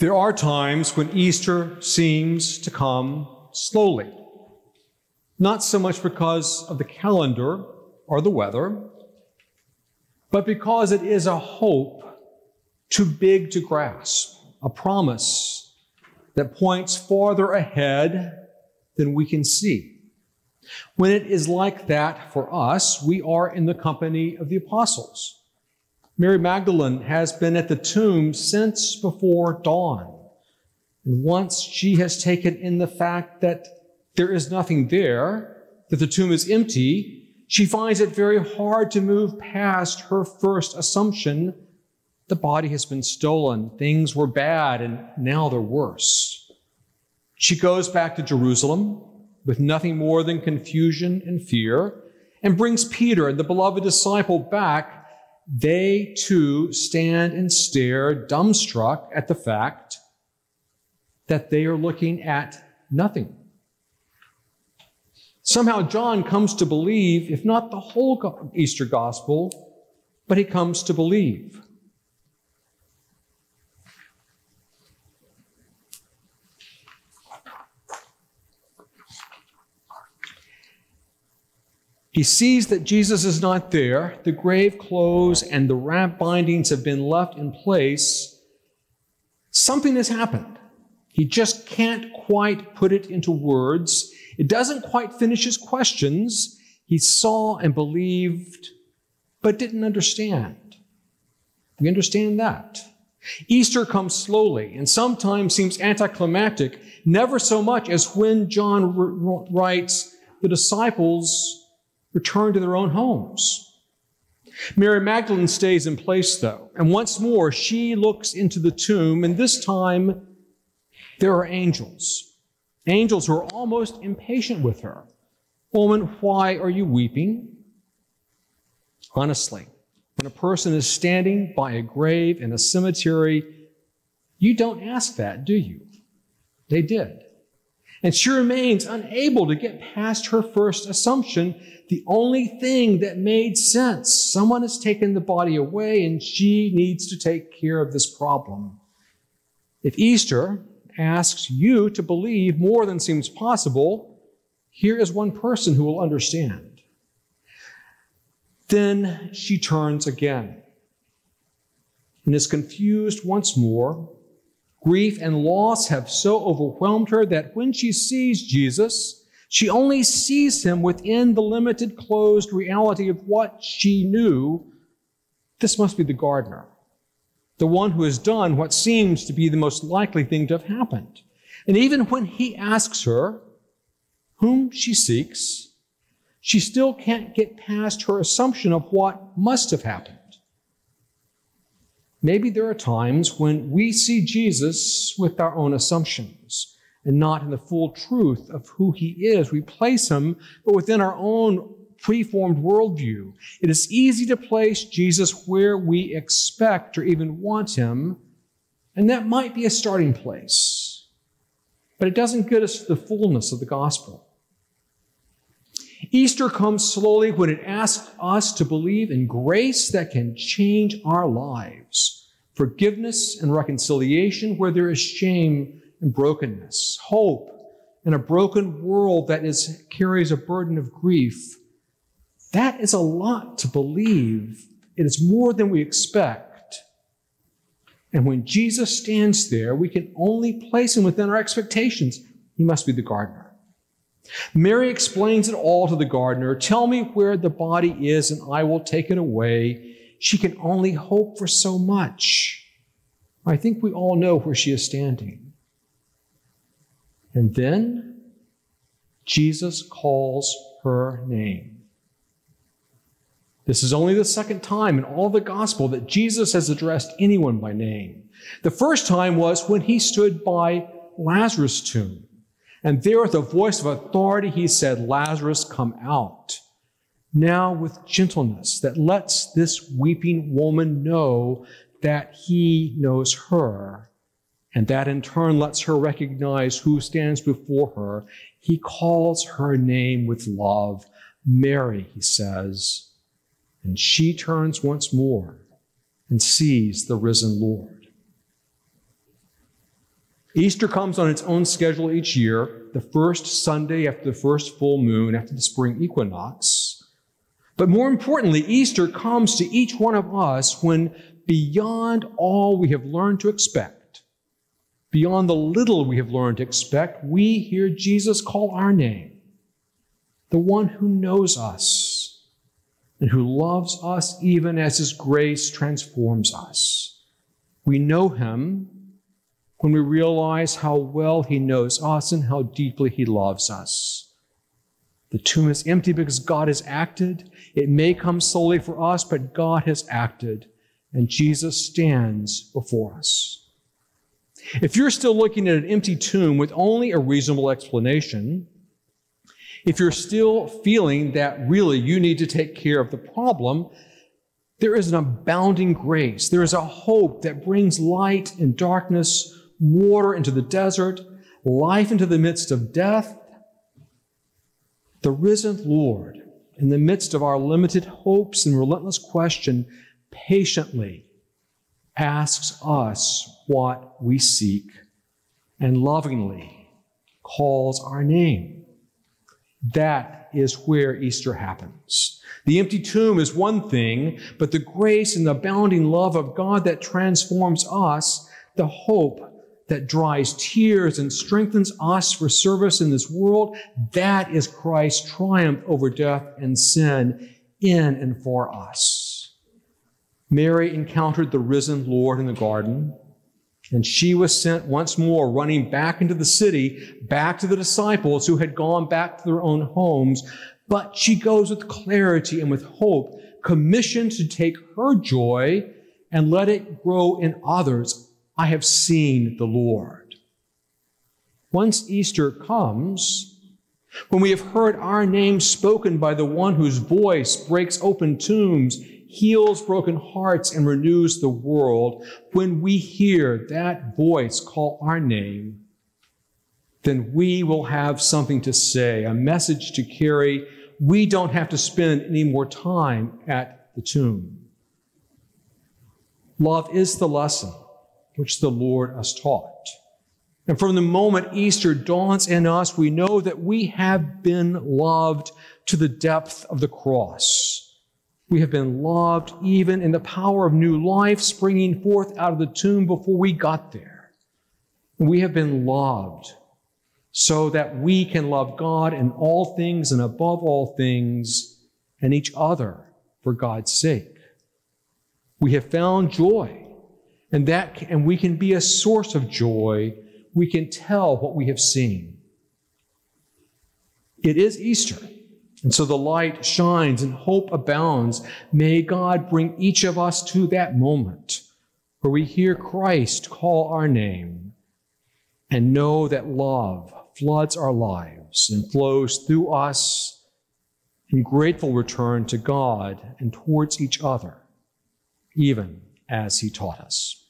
There are times when Easter seems to come slowly, not so much because of the calendar or the weather, but because it is a hope too big to grasp, a promise that points farther ahead than we can see. When it is like that for us, we are in the company of the apostles. Mary Magdalene has been at the tomb since before dawn. And once she has taken in the fact that there is nothing there, that the tomb is empty, she finds it very hard to move past her first assumption the body has been stolen, things were bad, and now they're worse. She goes back to Jerusalem with nothing more than confusion and fear and brings Peter and the beloved disciple back. They too stand and stare, dumbstruck at the fact that they are looking at nothing. Somehow, John comes to believe, if not the whole Easter gospel, but he comes to believe. He sees that Jesus is not there. The grave clothes and the wrap bindings have been left in place. Something has happened. He just can't quite put it into words. It doesn't quite finish his questions. He saw and believed, but didn't understand. We understand that. Easter comes slowly and sometimes seems anticlimactic, never so much as when John writes, the disciples return to their own homes. Mary Magdalene stays in place, though, and once more she looks into the tomb, and this time there are angels. Angels who are almost impatient with her. Woman, why are you weeping? Honestly, when a person is standing by a grave in a cemetery, you don't ask that, do you? They did. And she remains unable to get past her first assumption the only thing that made sense. Someone has taken the body away and she needs to take care of this problem. If Easter asks you to believe more than seems possible, here is one person who will understand. Then she turns again and is confused once more. Grief and loss have so overwhelmed her that when she sees Jesus, she only sees him within the limited, closed reality of what she knew. This must be the gardener, the one who has done what seems to be the most likely thing to have happened. And even when he asks her whom she seeks, she still can't get past her assumption of what must have happened. Maybe there are times when we see Jesus with our own assumptions and not in the full truth of who he is. We place him, but within our own preformed worldview. It is easy to place Jesus where we expect or even want him, and that might be a starting place. But it doesn't get us to the fullness of the gospel. Easter comes slowly when it asks us to believe in grace that can change our lives, forgiveness and reconciliation where there is shame and brokenness, hope in a broken world that is, carries a burden of grief. That is a lot to believe. It is more than we expect. And when Jesus stands there, we can only place him within our expectations. He must be the gardener. Mary explains it all to the gardener. Tell me where the body is, and I will take it away. She can only hope for so much. I think we all know where she is standing. And then Jesus calls her name. This is only the second time in all the gospel that Jesus has addressed anyone by name. The first time was when he stood by Lazarus' tomb. And there, with a voice of authority, he said, Lazarus, come out. Now, with gentleness that lets this weeping woman know that he knows her and that in turn lets her recognize who stands before her. He calls her name with love. Mary, he says. And she turns once more and sees the risen Lord. Easter comes on its own schedule each year, the first Sunday after the first full moon after the spring equinox. But more importantly, Easter comes to each one of us when beyond all we have learned to expect, beyond the little we have learned to expect, we hear Jesus call our name, the one who knows us and who loves us even as his grace transforms us. We know him when we realize how well he knows us and how deeply he loves us. The tomb is empty because God has acted. It may come slowly for us, but God has acted, and Jesus stands before us. If you're still looking at an empty tomb with only a reasonable explanation, if you're still feeling that really you need to take care of the problem, there is an abounding grace. There is a hope that brings light in darkness, water into the desert, life into the midst of death. The risen Lord, in the midst of our limited hopes and relentless question, patiently asks us what we seek and lovingly calls our name. That is where Easter happens. The empty tomb is one thing, but the grace and the abounding love of God that transforms us, the hope that dries tears and strengthens us for service in this world, that is Christ's triumph over death and sin in and for us. Mary encountered the risen Lord in the garden. And she was sent once more running back into the city, back to the disciples who had gone back to their own homes. But she goes with clarity and with hope, commissioned to take her joy and let it grow in others. I have seen the Lord. Once Easter comes, when we have heard our name spoken by the one whose voice breaks open tombs, heals broken hearts, and renews the world, when we hear that voice call our name, then we will have something to say, a message to carry. We don't have to spend any more time at the tomb. Love is the lesson which the Lord has taught. And from the moment Easter dawns in us, we know that we have been loved to the depth of the cross. We have been loved even in the power of new life springing forth out of the tomb before we got there. We have been loved so that we can love God in all things and above all things and each other for God's sake. We have found joy and that and we can be a source of joy. We can tell what we have seen. It is Easter. And so the light shines and hope abounds. May God bring each of us to that moment where we hear Christ call our name and know that love floods our lives and flows through us in grateful return to God and towards each other, even as He taught us.